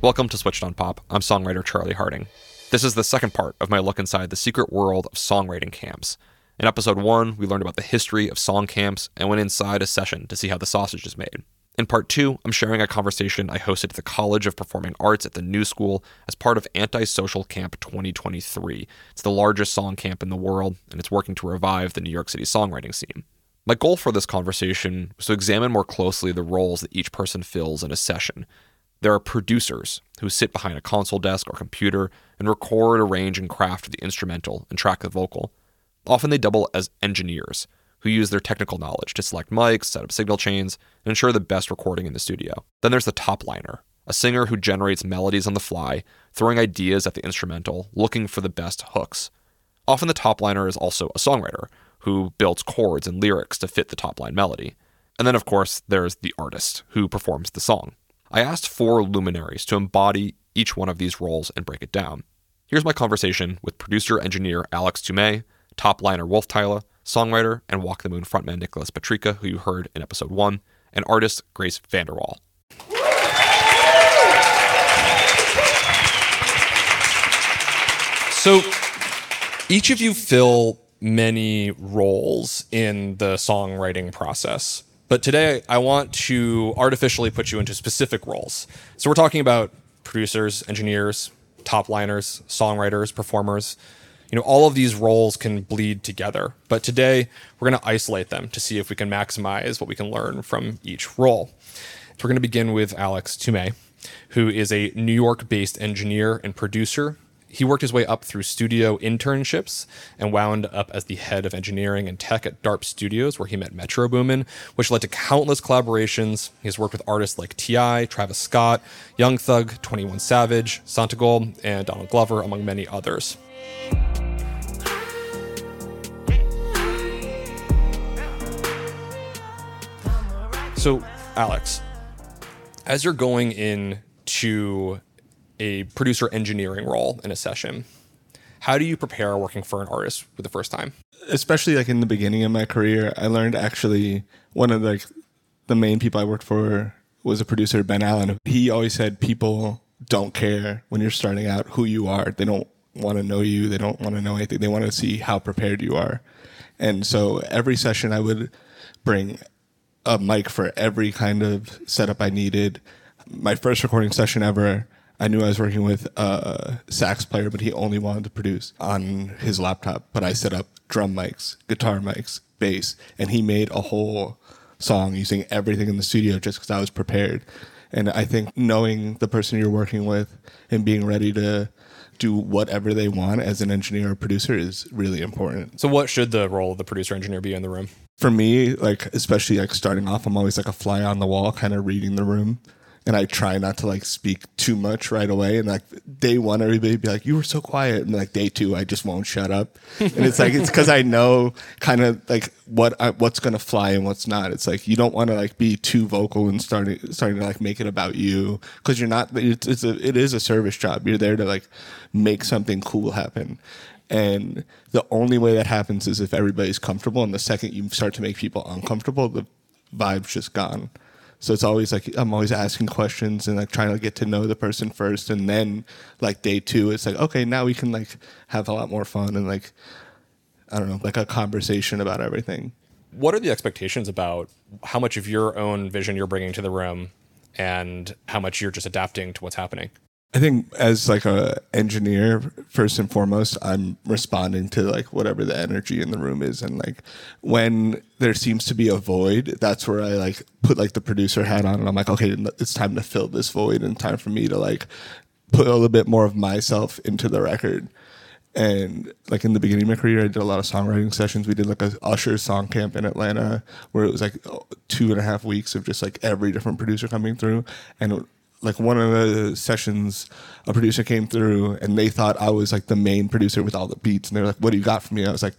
Welcome to Switched on Pop. I'm songwriter Charlie Harding. This is the second part of my look inside the secret world of songwriting camps. In episode one, we learned about the history of song camps and went inside a session to see how the sausage is made. In part two, I'm sharing a conversation I hosted at the College of Performing Arts at the New School as part of Antisocial Camp 2023. It's the largest song camp in the world, and it's working to revive the New York City songwriting scene. My goal for this conversation was to examine more closely the roles that each person fills in a session. There are producers who sit behind a console desk or computer and record, arrange, and craft the instrumental and track the vocal. Often they double as engineers who use their technical knowledge to select mics, set up signal chains, and ensure the best recording in the studio. Then there's the top liner, a singer who generates melodies on the fly, throwing ideas at the instrumental, looking for the best hooks. Often the top liner is also a songwriter who builds chords and lyrics to fit the top line melody. And then, of course, there's the artist who performs the song. I asked four luminaries to embody each one of these roles and break it down. Here's my conversation with producer engineer Alex Tumay, top liner Wolftyla, songwriter and Walk the Moon frontman Nicholas Petricca, who you heard in episode one, and artist Grace VanderWaal. So, each of you fill many roles in the songwriting process. But today I want to artificially put you into specific roles. So we're talking about producers, engineers, top liners, songwriters, performers. You know, all of these roles can bleed together. But today we're going to isolate them to see if we can maximize what we can learn from each role. So we're going to begin with Alex Tumay, who is a New York based engineer and producer he worked his way up through studio internships and wound up as the head of engineering and tech at DARP Studios, where he met Metro Boomin, which led to countless collaborations. He has worked with artists like T.I., Travis Scott, Young Thug, 21 Savage, Santigold, and Donald Glover, among many others. So, Alex, as you're going in to a producer engineering role in a session. How do you prepare working for an artist for the first time? Especially like in the beginning of my career, I learned actually one of the, like the main people I worked for was a producer, Ben Allen. He always said people don't care when you're starting out who you are. They don't want to know you. They don't want to know anything. They want to see how prepared you are. And so every session I would bring a mic for every kind of setup I needed. My first recording session ever, I knew I was working with a sax player, but he only wanted to produce on his laptop. But I set up drum mics, guitar mics, bass, and he made a whole song using everything in the studio just because I was prepared. And I think knowing the person you're working with and being ready to do whatever they want as an engineer or producer is really important. So, what should the role of the producer engineer be in the room? For me, like especially like starting off, I'm always like a fly on the wall, kind of reading the room and I try not to like speak too much right away. And like day one, everybody be like, "You were so quiet," and like day two, I just won't shut up. And it's like it's because I know kind of like what I, what's gonna fly and what's not. It's like you don't want to like be too vocal and starting starting to like make it about you because you're not. It's, it's a it is a service job. You're there to like make something cool happen. And the only way that happens is if everybody's comfortable. And the second you start to make people uncomfortable, the vibe's just gone. So it's always like I'm always asking questions and like trying to get to know the person first, and then like day two, it's like okay, now we can like have a lot more fun and like I don't know, like a conversation about everything. What are the expectations about how much of your own vision you're bringing to the room, and how much you're just adapting to what's happening? I think as like a engineer, first and foremost, I'm responding to like whatever the energy in the room is, and like when there seems to be a void, that's where I like put like the producer hat on, and I'm like, okay, it's time to fill this void, and time for me to like put a little bit more of myself into the record. And like in the beginning of my career, I did a lot of songwriting sessions. We did like a Usher song camp in Atlanta where it was like two and a half weeks of just like every different producer coming through. And like one of the sessions, a producer came through and they thought I was like the main producer with all the beats. And they were like, What do you got for me? I was like,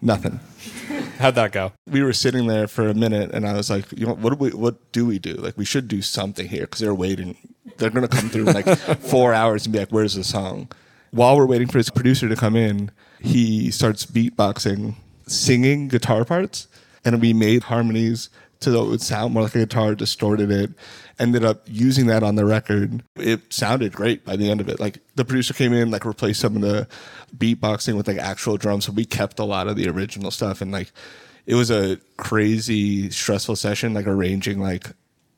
Nothing. How'd that go? We were sitting there for a minute and I was like, You know, what do we, what do we do? Like, we should do something here because they're waiting. They're going to come through in like four hours and be like, Where's the song? while we're waiting for his producer to come in, he starts beatboxing, singing guitar parts, and we made harmonies to that would sound more like a guitar, distorted it, ended up using that on the record. It sounded great by the end of it. Like the producer came in, like replaced some of the beatboxing with like actual drums. So we kept a lot of the original stuff and like it was a crazy stressful session, like arranging like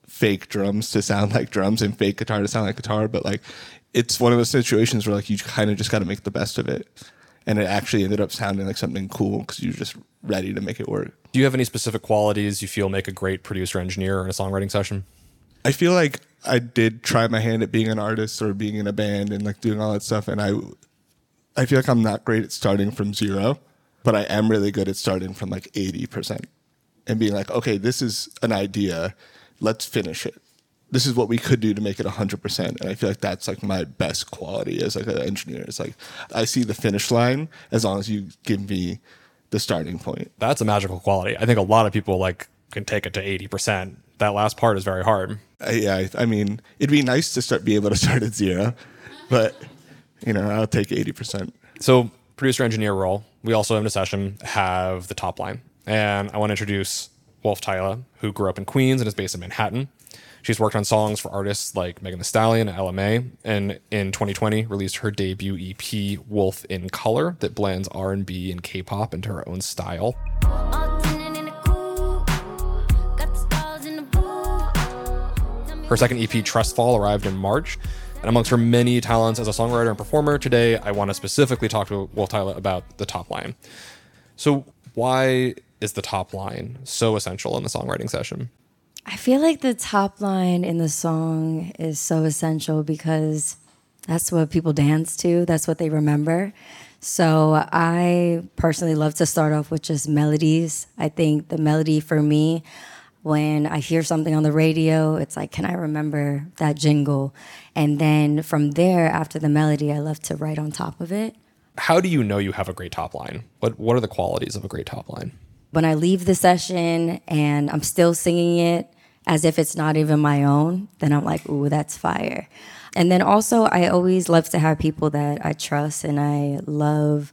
fake drums to sound like drums and fake guitar to sound like guitar. But like it's one of those situations where like you kind of just got to make the best of it and it actually ended up sounding like something cool because you're just ready to make it work. Do you have any specific qualities you feel make a great producer engineer in a songwriting session? i feel like i did try my hand at being an artist or being in a band and like doing all that stuff and i i feel like i'm not great at starting from zero but i am really good at starting from like 80% and being like okay this is an idea. Let's finish it this is what we could do to make it 100% and i feel like that's like my best quality as like an engineer it's like i see the finish line as long as you give me the starting point That's a magical quality. I think a lot of people like can take it to 80%. That last part is very hard. I, yeah I, mean it'd be nice to start be able to start at zero but you know i'll take 80% So, producer engineer role, we also in a session have the top line. And I want to introduce Wolftyla, who grew up in Queens and is based in Manhattan. She's worked on songs for artists like Megan Thee Stallion LMA, and in 2020 released her debut EP "Wolf in Color" that blends R&B and K-pop into her own style. Her second EP, Trustfall, arrived in March. And amongst her many talents as a songwriter and performer, today I want to specifically talk to Wolftyla about the top line. So, why is the top line so essential in the songwriting session? I feel like the top line in the song is so essential because that's what people dance to, that's what they remember. So I personally love to start off with just melodies. I think the melody for me, when I hear something on the radio, it's like, can I remember that jingle? And then from there, after the melody, I love to write on top of it. How do you know you have a great top line? What What are the qualities of a great top line? When I leave the session and I'm still singing it as if it's not even my own, then I'm like, ooh, that's fire. And then also, I always love to have people that I trust and I love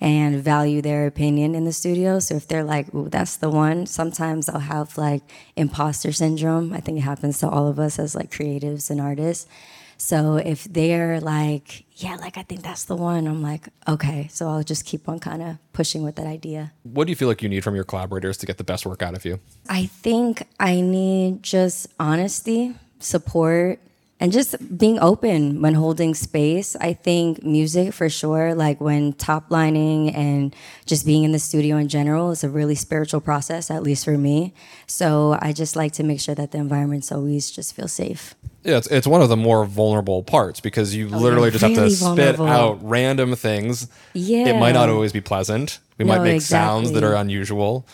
and value their opinion in the studio. So if they're like, ooh, that's the one, sometimes I'll have like imposter syndrome. I think it happens to all of us as like creatives and artists. So if they're like, yeah, like I think that's the one, I'm like, okay. So I'll just keep on kind of pushing with that idea. What do you feel like you need from your collaborators to get the best work out of you? I think I need just honesty, support, and just being open when holding space. I think music for sure, like when top lining and just being in the studio in general is a really spiritual process, at least for me. So I just like to make sure that the environments always just feel safe. Yeah, it's, it's one of the more vulnerable parts because you oh, literally just have to really spit vulnerable. out random things. Yeah. It might not always be pleasant. We No, might make sounds that are unusual.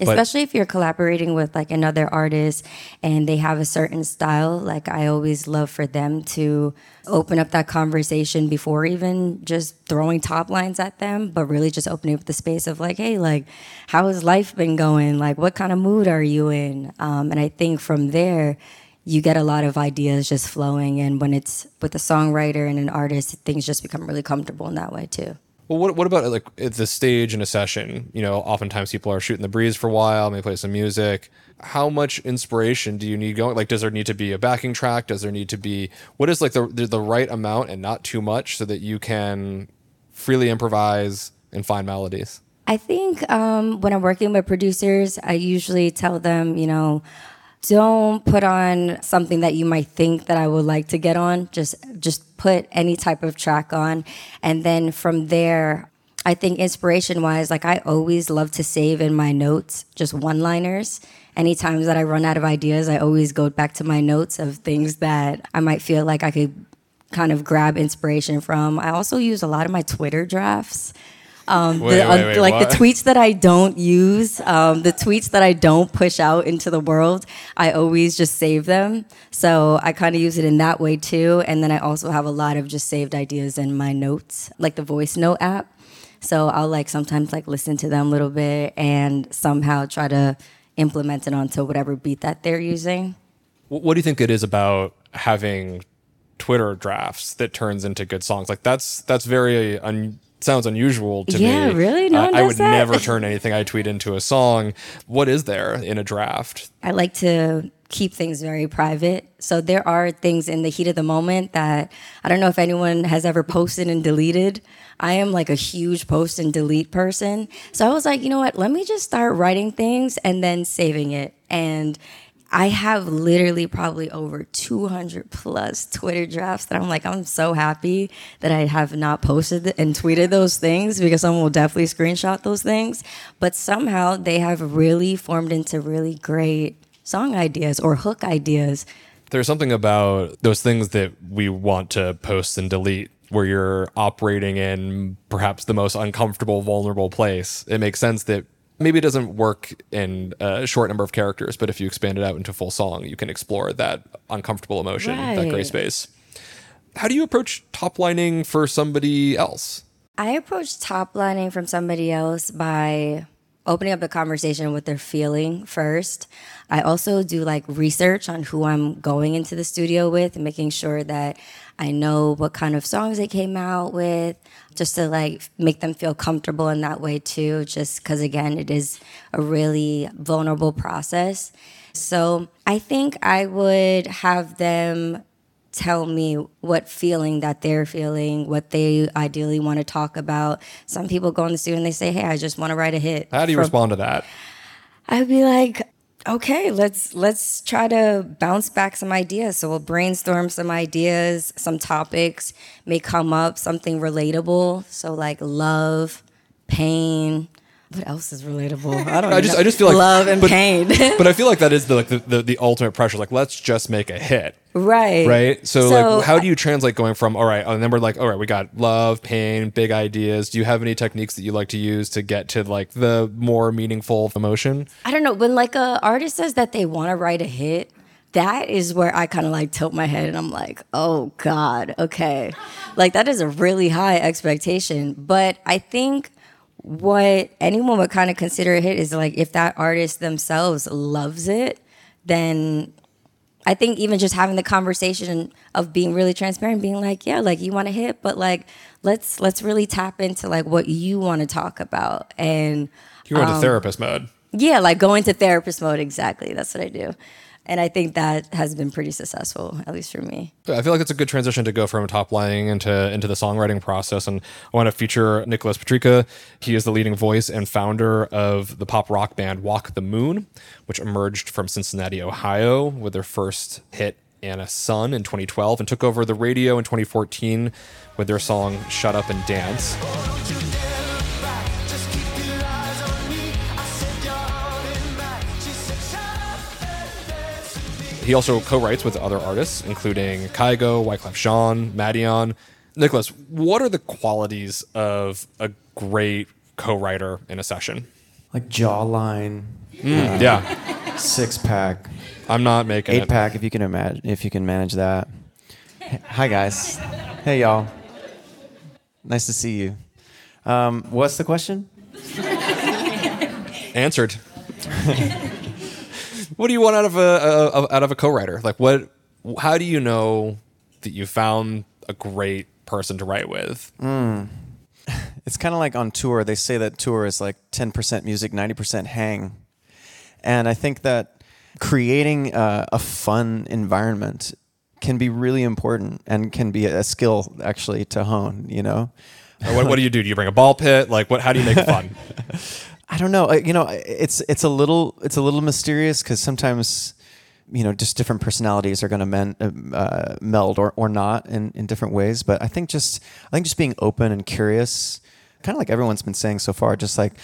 especially if you're collaborating with like another artist and they have a certain style like i always love for them to open up that conversation before even just throwing top lines at them but really just opening up the space of like hey like how has life been going? Like what kind of mood are you in? Um, and i think from there you get a lot of ideas just flowing and when it's with a songwriter and an artist things just become really comfortable in that way too Well, what, what about like at the stage in a session? You know, oftentimes people are shooting the breeze for a while, maybe play some music. How much inspiration do you need going? Like, does there need to be a backing track? Does there need to be what is like the the, the right amount and not too much so that you can freely improvise and find melodies? I think um, when I'm working with producers, I usually tell them, you know, don't put on something that you might think that I would like to get on. Just just put any type of track on, and then from there, I think inspiration wise, like I always love to save in my notes just one liners. Any times that I run out of ideas, I always go back to my notes of things that I might feel like I could kind of grab inspiration from. I also use a lot of my Twitter drafts. Um, Wait, the, wait, wait, like what? the tweets that I don't use, um, the tweets that I don't push out into the world, I always just save them. So I kind of use it in that way too. And then I also have a lot of just saved ideas in my notes, like the voice note app. So I'll like sometimes like listen to them a little bit and somehow try to implement it onto whatever beat that they're using. What do you think it is about having Twitter drafts that turns into good songs? Like that's that's very un- sounds unusual to Yeah, me. really? No I- I would that? never turn anything I tweet into a song. What is there in a draft? I like to keep things very private. So there are things in the heat of the moment that I don't know if anyone has ever posted and deleted. I am like a huge post and delete person. So I was like, you know what? Let me just start writing things and then saving it. And I have literally probably over 200 plus Twitter drafts that I'm like, I'm so happy that I have not posted and tweeted those things because someone will definitely screenshot those things. But somehow they have really formed into really great song ideas or hook ideas. There's something about those things that we want to post and delete where you're operating in perhaps the most uncomfortable, vulnerable place. It makes sense that maybe it doesn't work in a short number of characters, but if you expand it out into full song, you can explore that uncomfortable emotion, that gray space. How do you approach top lining for somebody else? I approach top lining from somebody else by opening up the conversation with their feeling first. I also do like research on who I'm going into the studio with, making sure that I know what kind of songs they came out with, just to like make them feel comfortable in that way too, just because again, it is a really vulnerable process. So I think I would have them tell me what feeling that they're feeling, what they ideally want to talk about. Some people go in the studio and they say, "Hey, I just want to write a hit." How do you from- respond to that? I'd be like, "Okay, let's let's try to bounce back some ideas." So we'll brainstorm some ideas, some topics may come up, something relatable. So like love, pain. What else is relatable? I don't. I just, know. I just feel like love and but- pain. but I feel like that is the, like the, the, the ultimate pressure. Like, let's just make a hit. right. right? So, So, like, how do uh you translate going from all right, and then we're like, all right, we got love, pain, big ideas. Do you have any techniques that you like to use to get to like the more meaningful emotion? I don't know. When like a artist says that they want to write a hit, that is where I kind of like tilt my head and I'm like, oh God, okay. Like that is a really high expectation. But I think what anyone would kind of consider a hit is like if that artist themselves loves it, then I think even just having the conversation of being really transparent, being like, yeah, like you want to hit, but like let's let's really tap into like what you want to talk about and You go into Um, therapist mode. yeah, like go into therapist mode. Exactly. That's what I do. And I think that has been pretty successful, at least for me. I feel like it's a good transition to go from top lining into into the songwriting process. And I want to feature Nicholas Petricca. He is the leading voice and founder of the pop rock band Walk the Moon, which emerged from Cincinnati, Ohio, with their first hit Anna Sun in 2012 and took over the radio in 2014 with their song Shut Up and Dance. He also co-writes with other artists, including Kygo, Wyclef Jean, Madeon. Nicholas, what are the qualities of a great co-writer in a session? Like jawline, yeah, six pack, I'm not making eight it. pack if you can imagine if you can manage that. Hi guys, hey y'all, nice to see you. Um, what's the question? Answered. what do you want out of a, a, a- out of a co-writer? Like, what? How do you know that you found a great person to write with? It's kind of like on tour. They say that tour is like 10% music, 90% hang. And I think that creating uh, a fun environment can be really important and can be a skill actually to hone, you know? What, what do you do? Do you bring a ball pit? Like, what? How do you make fun? I don't know. Uh, You know, it's it's a little it's a little mysterious because sometimes, you know, just different personalities are going to men, uh, meld or, or not in, in different ways. But I think just I think just being open and curious, kind of like everyone's been saying so far, just like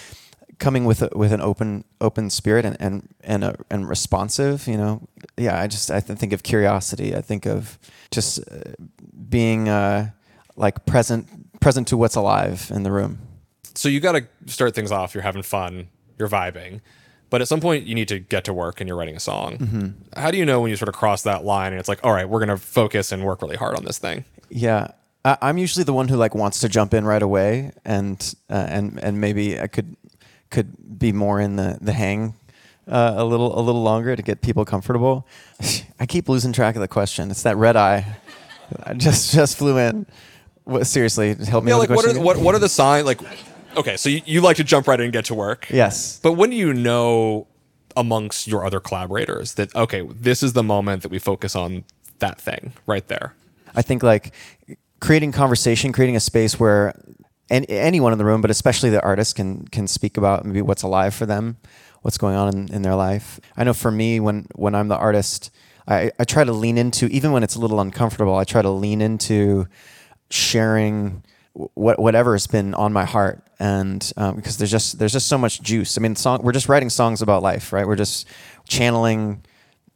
coming with a, with an open open spirit and and and, a, and responsive. You know, yeah. I just I th- think of curiosity. I think of just uh, being uh, like present present to what's alive in the room. So you got to start things off. You're having fun. You're vibing. But at some point, you need to get to work and you're writing a song. Mm-hmm. How do you know when you sort of cross that line and it's like, all right, we're going to focus and work really hard on this thing? Yeah, I, I'm usually the one who like wants to jump in right away, and uh, and and maybe I could could be more in the the hang uh, a little a little longer to get people comfortable. I keep losing track of the question. It's that red eye. I just just flew in. What, seriously, help me. Yeah, with like the what are what what are the signs? Like, okay, so you, you like to jump right in and get to work. Yes. But when do you know amongst your other collaborators that okay, this is the moment that we focus on that thing right there? I think like creating conversation, creating a space where any, anyone in the room, but especially the artist, can can speak about maybe what's alive for them, what's going on in, in their life. I know for me, when when I'm the artist, I, I try to lean into even when it's a little uncomfortable. I try to lean into sharing what whatever has been on my heart, and um, because there's just there's just so much juice. I mean, song we're just writing songs about life, right? We're just channeling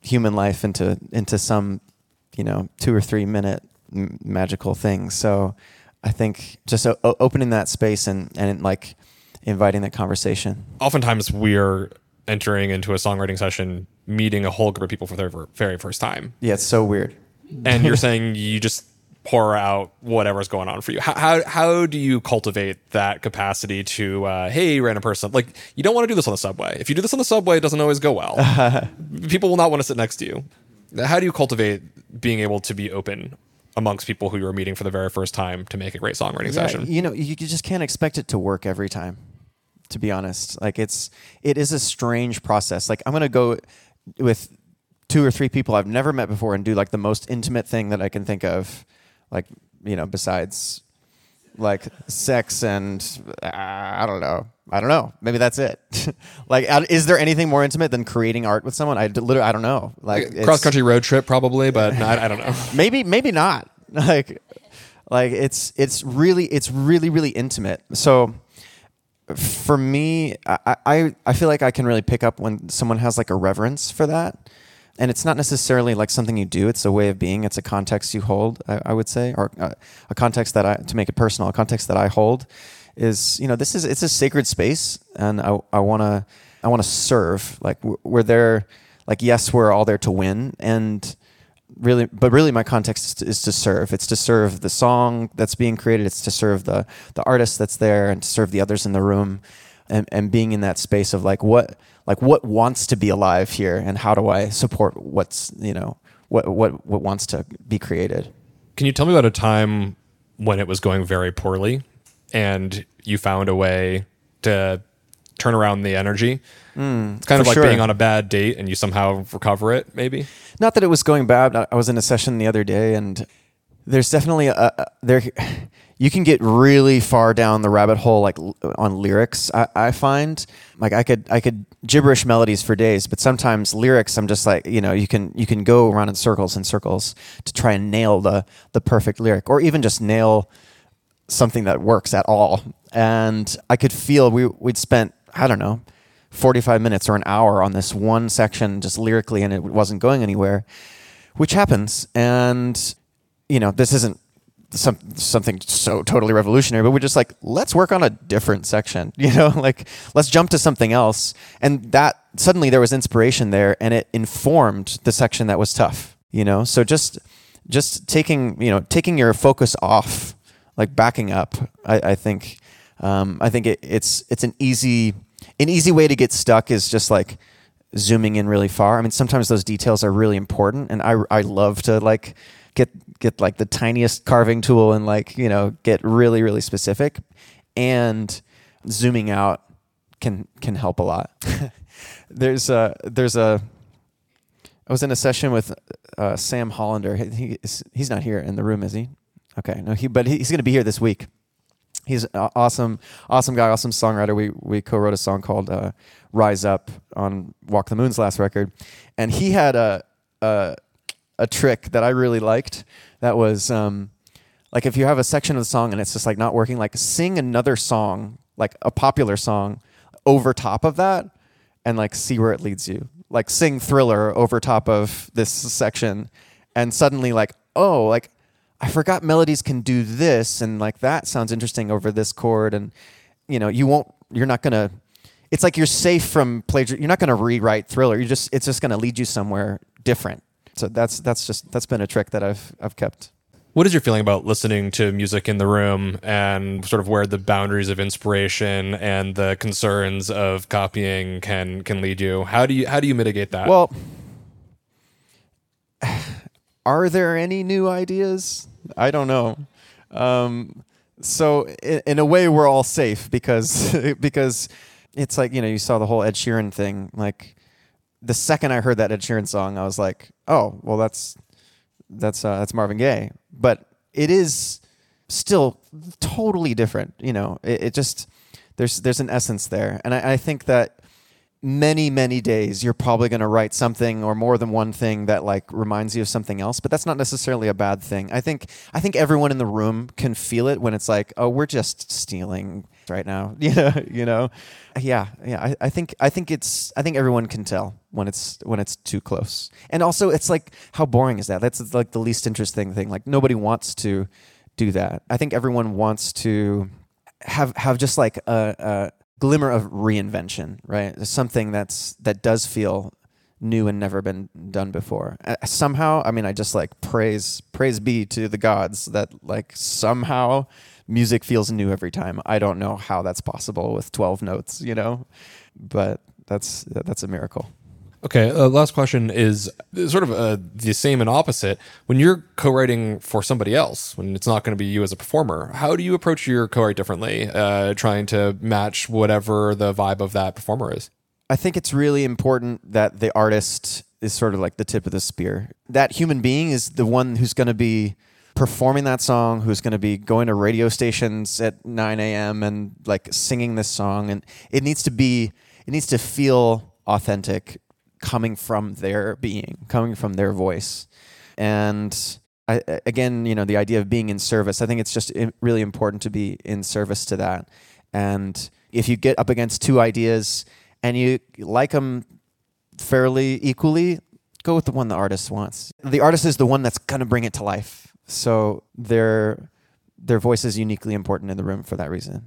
human life into into some you know two or three minute m- magical thing. So I think just o- opening that space and and like inviting that conversation. Oftentimes we're entering into a songwriting session, meeting a whole group of people for their very first time, Yeah, it's so weird. and you're saying you just pour out whatever's going on for you. How how, how do you cultivate that capacity to uh, hey random person like you don't want to do this on the subway. If you do this on the subway, it doesn't always go well. people will not want to sit next to you. How do you cultivate being able to be open amongst people who you're meeting for the very first time to make a great songwriting Yeah, session? you know, you you just can't expect it to work every time. To be honest, like it's it is a strange process. Like I'm gonna go with two or three people I've never met before and do like the most intimate thing that I can think of, like you know, besides like sex and uh, I don't know. I don't know. Maybe that's it. like, uh, is there anything more intimate than creating art with someone? I literally, I don't know. Like it's- Cross country road trip probably, but no, I, I don't know. maybe maybe not like like it's it's really it's really really intimate so for me I, I i feel like i can really pick up when someone has like a reverence for that and it's not necessarily like something you do it's a way of being it's a context you hold i, I would say or uh, a context that i to make it personal a context that i hold is you know this is it's a sacred space and i, I want to i want to serve like we're- there like yes we're all there to win and really but really my context is to serve. It's to serve the song that's being created it's to serve the the artist that's there and to serve the others in the room and, and being in that space of like what like what wants to be alive here and how do i support what's you know what what what wants to be created Can you tell me about a time when it was going very poorly and you found a way to turn around the energy? Hmm, it's kind of like sure. being on a bad date and you somehow recover it, maybe? not that it was going bad i I was in a session the other day and there's definitely a, a there you can get really far down the rabbit hole like on lyrics I, I find like i could i could gibberish melodies for days but sometimes lyrics i'm just like you know you can you can go around in circles and circles to try and nail the the perfect lyric or even just nail something that works at all. And i could feel we we'd spent i don't know 45 minutes or an hour on this one section just lyrically and it wasn't going anywhere which happens. And you know this isn't some something so totally revolutionary but we're just like let's work on a different section you know like let's jump to something else and that suddenly there was inspiration there and it informed the section that was tough you know so just just taking you know taking your focus off like backing up i, I think um, i think it, it's it's an easy an easy way to get stuck is just like zooming in really far. I mean, sometimes those details are really important, and I I love to like get get like the tiniest carving tool and like you know get really really specific, and zooming out can can help a lot. there's a there's a I was in a session with uh, Sam Hollander. He, he he's not here in the room, is he? Okay, no, he but he's going to be here this week. He's an awesome, awesome guy, awesome songwriter. We we co-wrote a song called uh, "Rise Up" on Walk the Moon's last record, and he had a a, a trick that I really liked. That was um, like if you have a section of the song and it's just like not working, like sing another song, like a popular song, over top of that, and like see where it leads you. Like sing Thriller over top of this section, and suddenly like oh like I forgot melodies can do this, and like that sounds interesting over this chord, and you know, you won't, you're not gonna. It's like you're safe from plagiarism. You're not gonna rewrite Thriller. You just, it's just gonna lead you somewhere different. So that's that's just that's been a trick that I've I've kept. What is your feeling about listening to music in the room and sort of where the boundaries of inspiration and the concerns of copying can can lead you? How do you how do you mitigate that? Well, are there any new ideas? I don't know. Um, so in, in a way, we're all safe because because it's like you know you saw the whole Ed Sheeran thing. Like the second I heard that Ed Sheeran song, I was like, oh well, that's that's uh, that's Marvin Gaye. But it is still totally different. You know, it, it just there's there's an essence there, and I, I think that many many days you're probably going to write something or more than one thing that like reminds you of something else but that's not necessarily a bad thing. I think i think everyone in the room can feel it when it's like oh we're just stealing right now. You know you know? Yeah yeah I, I think i think it's i think everyone can tell when it's when it's too close. And also it's like how boring is that? That's like the least interesting thing like nobody wants to do that. I think everyone wants to have have just like a, a glimmer of reinvention, right? Something that's that does feel new and never been done before. Uh, somehow, I mean, I just like praise praise be to the gods that like somehow music feels new every time. I don't know how that's possible with 12 notes, you know, but that's that's a miracle. Okay, uh, last question is sort of uh, the same and opposite. When you're co-writing for somebody else, when it's not going to be you as a performer, how do you approach your co-write differently, uh, trying to match whatever the vibe of that performer is? I think it's really important that the artist is sort of like the tip of the spear. That human being is the one who's going to be performing that song, who's going to be going to radio stations at 9 a.m. and like singing this song, and it needs to be, it needs to feel authentic coming from their being, coming from their voice. And I, again, you know, the idea of being in service, I think it's just really important to be in service to that. And if you get up against two ideas and you like them fairly equally, go with the one the artist wants. The artist is the one that's going to bring it to life. So their their voice is uniquely important in the room for that reason.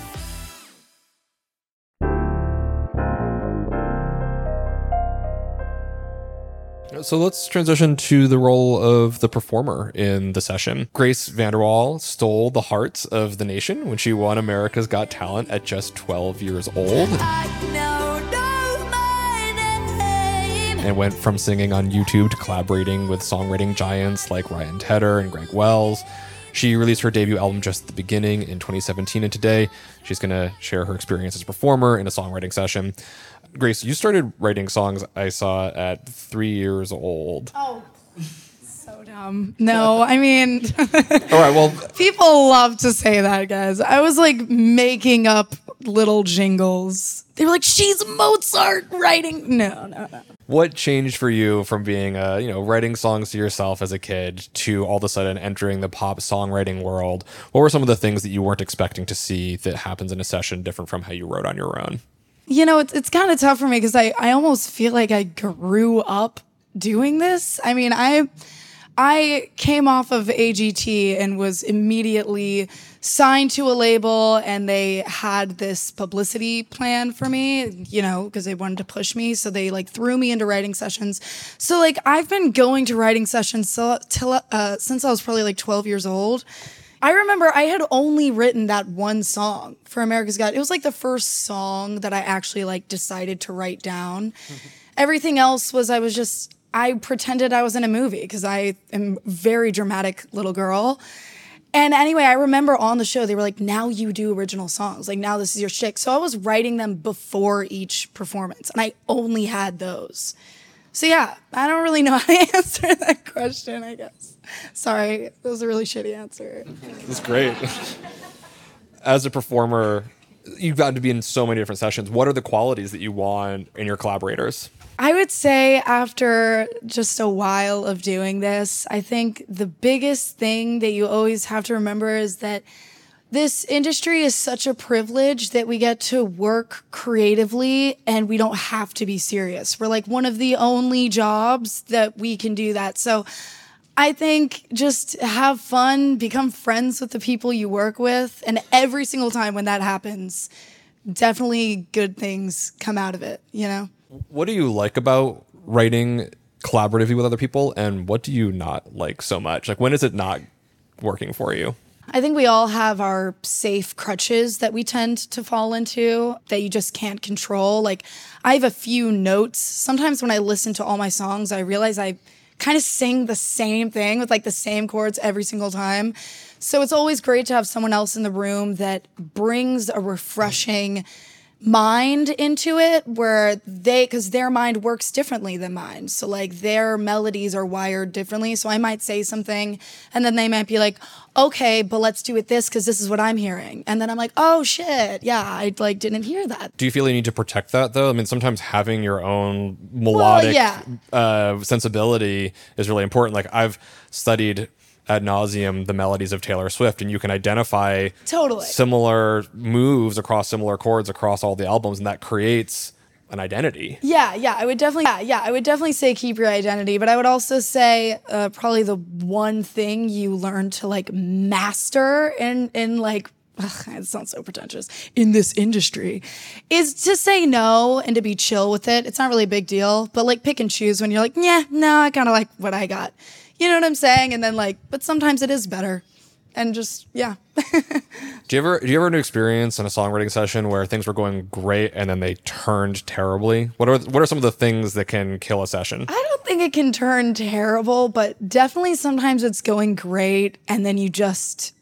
So let's transition to the role of the performer in the session. Grace VanderWaal stole the hearts of the nation when she won America's Got Talent at just 12 years old. And went from singing on YouTube to collaborating with songwriting giants like Ryan Tedder and Greg Wells. She released her debut album just at the beginning in 2017, and today she's going to share her experience as a performer in a songwriting session. Grace, you started writing songs I saw at three years old. Oh, so dumb. No, I mean, All right, well, people love to say that, guys. I was like making up little jingles. They were like, "She's Mozart writing." No, no, no. what changed for you from being, uh, you know, writing songs to yourself as a kid to all of a sudden entering the pop songwriting world? What were some of the things that you weren't expecting to see that happens in a session different from how you wrote on your own? You know, it's, it's kind of tough for me because I, I almost feel like I grew up doing this. I mean, I I came off of AGT and was immediately signed to a label, and they had this publicity plan for me, you know, because they wanted to push me. So they like threw me into writing sessions. So like I've been going to writing sessions so, till, uh, since I was probably like 12 years old. I remember I had only written that one song for America's Got. It was like the first song that I actually like decided to write down. Mm-hmm. Everything else was I was just I pretended I was in a movie because I am a very dramatic little girl. And anyway, I remember on the show they were like, "Now you do original songs. Like now this is your shtick." So I was writing them before each performance, and I only had those. So yeah, I don't really know how to answer that question. I guess. Sorry, that was a really shitty answer. That's great. As a performer, you've gotten to be in so many different sessions. What are the qualities that you want in your collaborators? I would say after just a while of doing this, I think the biggest thing that you always have to remember is that this industry is such a privilege that we get to work creatively and we don't have to be serious. We're like one of the only jobs that we can do that. So I think just have fun, become friends with the people you work with. And every single time when that happens, definitely good things come out of it, you know? What do you like about writing collaboratively with other people, and what do you not like so much? Like, when is it not working for you? I think we all have our safe crutches that we tend to fall into that you just can't control. Like, I have a few notes. Sometimes when I listen to all my songs, I realize I kind of sing the same thing with like the same chords every single time. So it's always great to have someone else in the room that brings a refreshing mind into it where they because their mind works differently than mine so like their melodies are wired differently so i might say something and then they might be like okay but let's do it this because this is what i'm hearing and then i'm like oh shit yeah i like didn't hear that Do you feel you need to protect that though? I mean, sometimes having your own melodic yeah. uh, sensibility is really important. Like I've studied ad nauseum the melodies of Taylor Swift, and you can identify Totally. similar moves across similar chords across all the albums, and that creates an identity. Yeah, yeah, I would definitely, yeah, yeah, I would definitely say keep your identity, but I would also say uh, probably the one thing you learn to like master in in like. Ugh, it sounds so pretentious in this industry is to say no and to be chill with it. It's not really a big deal, but like pick and choose when you're like, yeah, no, I kind of like what I got. You know what I'm saying? And then like, but sometimes it is better. And just, yeah. Do you ever do you ever an experience in a songwriting session where things were going great and then they turned terribly? What are what are some of the things that can kill a session? I don't think it can turn terrible, but definitely sometimes it's going great and then you just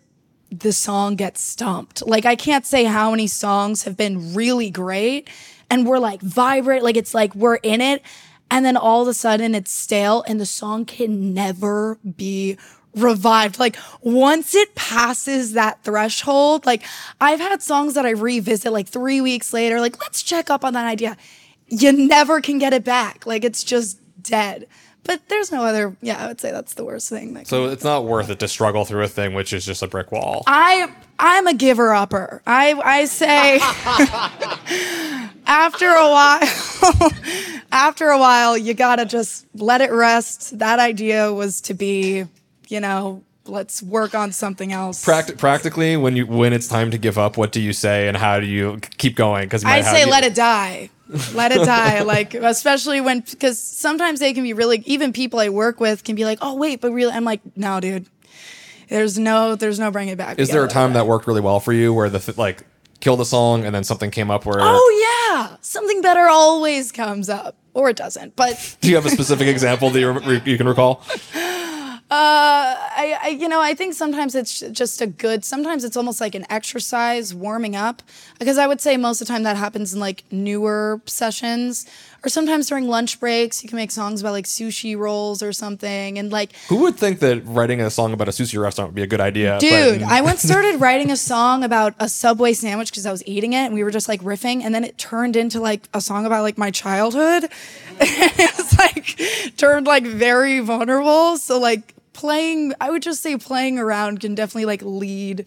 the song gets stumped. Like I can't say how many songs have been really great and we're like vibrant, like it's like we're in it and then all of a sudden it's stale and the song can never be revived. Like once it passes that threshold, like I've had songs that I revisit like 3 weeks later like let's check up on that idea. You never can get it back. Like it's just dead. But there's no other yeah, I would say that's the worst thing that So it's not worth it to struggle through a thing which is just a brick wall. I I'm a giver upper. I I say after a while after a while you got to just let it rest. That idea was to be, you know, let's work on something else. Practi- practically, when you when it's time to give up, what do you say and how do you keep going? Because I say let it die. Let it die. Like especially when because sometimes they can be really even people I work with can be like, "Oh, wait, but really." I'm like, "No, dude. There's no there's no bringing it back." Is there a time that worked really well for you where the like kill the song and then something came up where? Oh yeah. Something better always comes up or it doesn't. But Do you have a specific example that you, re- you can recall? Uh, I, I, you know, I think sometimes it's just a good. Sometimes it's almost like an exercise warming up, because I would say most of the time that happens in like newer sessions, or sometimes during lunch breaks. You can make songs about like sushi rolls or something, and like, Who would think that writing a song about a sushi restaurant would be a good idea? dude, but- I once started writing a song about a Subway sandwich because I was eating it, and we were just like riffing, and then it turned into like a song about like my childhood. it's like turned like very vulnerable. So like playing, I would just say playing around can definitely like lead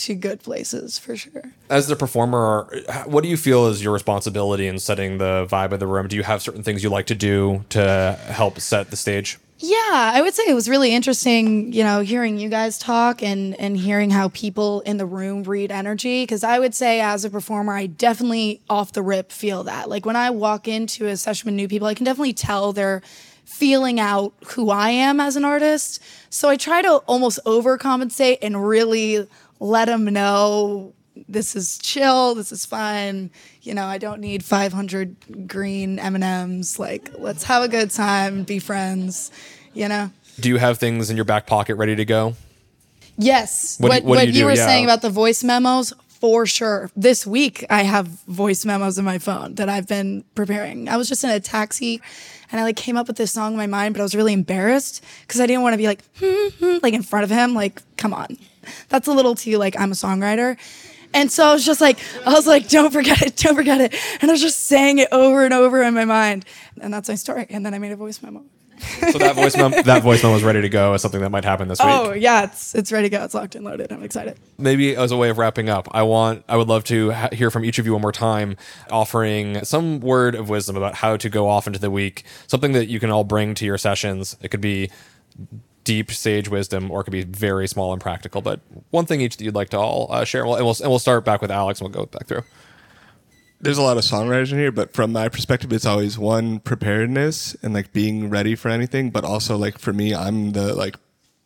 to good places for sure. As the performer, what do you feel is your responsibility in setting the vibe of the room? Do you have certain things you like to do to help set the stage? Yeah, I would say it was really interesting, you know, hearing you guys talk and and hearing how people in the room read energy because I would say as a performer, I definitely off the rip feel that. Like when I walk into a session with new people, I can definitely tell they're feeling out who I am as an artist. So I try to almost overcompensate and really let them know this is chill, this is fun. You know, I don't need 500 green M&Ms. Like, let's have a good time, be friends, you know? Do you have things in your back pocket ready to go? Yes. What What, what what, you you, were Yeah. saying about the voice memos, for sure. This week, I have voice memos in my phone that I've been preparing. I was just in a taxi and I like came up with this song in my mind, but I was really embarrassed because I didn't want to be like, like in front of him. Like, come on. That's a little too like, I'm a songwriter. And so I was just like, I was like, don't forget it, don't forget it. And I was just saying it over and over in my mind. And that's my story. And then I made a voice memo. So that voice mem- that voice memo is ready to go as something that might happen this week. Oh, yeah, it's, it's ready to go. It's locked and loaded. I'm excited. maybe as a way of wrapping up i want i would love to ha- hear from each of you one more time offering some word of wisdom about how to go off into the week something that you can all bring to your sessions it could be deep sage wisdom or it could be very small and practical but one thing each that you'd like to all uh, share and we'll, and we'll and we'll start back with alex and we'll go back through there's a lot of songwriters in here, but from my perspective, it's always one preparedness and like being ready for anything. But also, like for me, I'm the like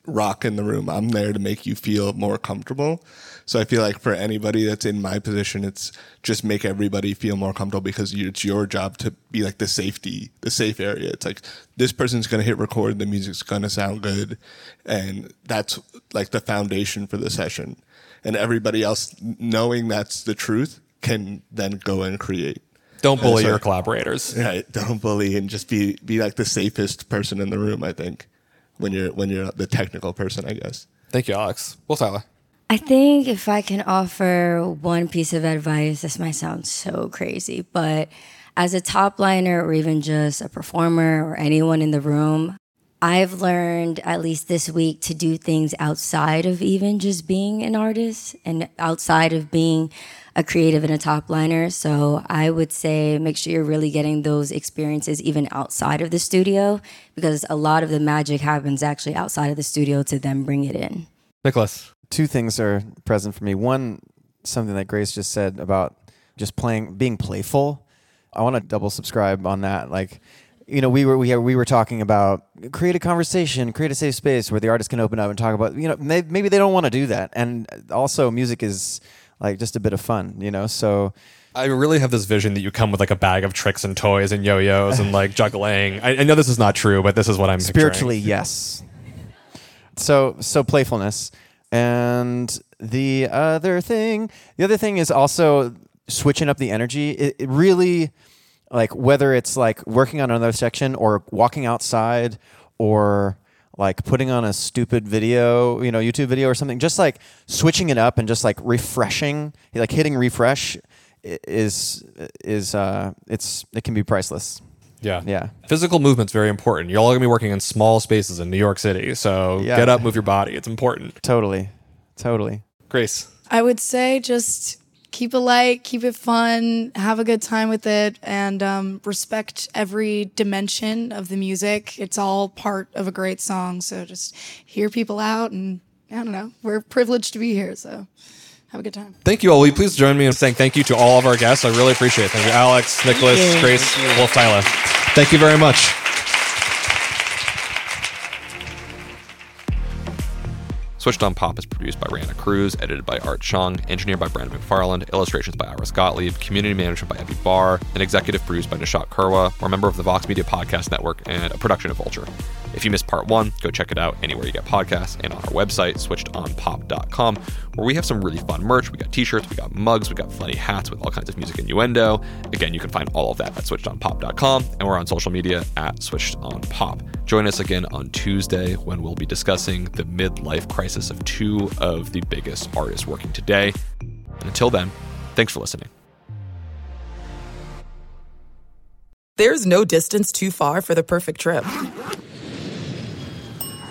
rock in the room. I'm there to make you feel more comfortable. So I feel like for anybody that's in my position, it's just make everybody feel more comfortable because you, it's your job to be like the safety, the safe area. It's like this person's gonna hit record, the music's gonna sound good, and that's like the foundation for the session. And everybody else knowing that's the truth can then go and create. don't bully so- your collaborators Right. Don't bully and just be be like the safest person in the room, I think. When you're when you're the technical person, I guess. thank you alex Wolftyla I think if I can offer one piece of advice, this might sound so crazy, but as a top liner or even just a performer or anyone in the room, I've learned at least this week to do things outside of even just being an artist and outside of being a creative and a top liner. So I would say make sure you're really getting those experiences even outside of the studio because a lot of the magic happens actually outside of the studio to then bring it in. nicholas two things are present for me. One, something that Grace just said about just playing, being playful. I want to double subscribe on that. Like, you know, we were we, we were talking about create a conversation, create a safe space where the artist can open up and talk about. You know, may, maybe they don't want to do that, and also music is like just a bit of fun. You know, so I really have this vision that you come with like a bag of tricks and toys and yo-yos and like juggling. I, I know this is not true, but this is what I'm picturing. spiritually yes so so playfulness and the other thing the other thing is also switching up the energy. It, it really like whether it's like working on another section or walking outside or like putting on a stupid video you know youtube video or something just like switching it up and just like refreshing like hitting refresh is is uh it's it can be priceless Yeah. Yeah. Physical movement's very important. You're all going to be working in small spaces in New York City. So Yeah. get up, move your body. It's important. totally totally Grace. I would say just keep it light, keep it fun, have a good time with it, and um, respect every dimension of the music. It's all part of a great song. So just hear people out, and I don't know. We're privileged to be here. So have a good time. Thank you all. Will you please join me in saying thank you to all of our guests? I really appreciate it. Thank you, Alex, Nicholas, you. Grace, Wolftyla. Thank you very much. Switched on Pop is produced by Rana Cruz, edited by Art Chung, engineered by Brandon McFarland, illustrations by Iris Gottlieb, community management by Evie Barr, and executive produced by Nishat Kurwa. We're a member of the Vox Media Podcast Network and a production of Vulture. If you missed part one, go check it out anywhere you get podcasts and on our website, switchedonpop.com, where we have some really fun merch. We got t-shirts, we got mugs, we got funny hats with all kinds of music innuendo. Again, you can find all of that at switchedonpop.com, and we're on social media at switchedonpop. Join us again on Tuesday when we'll be discussing the midlife crisis of two of the biggest artists working today. And until then, thanks for listening. There's no distance too far for the perfect trip.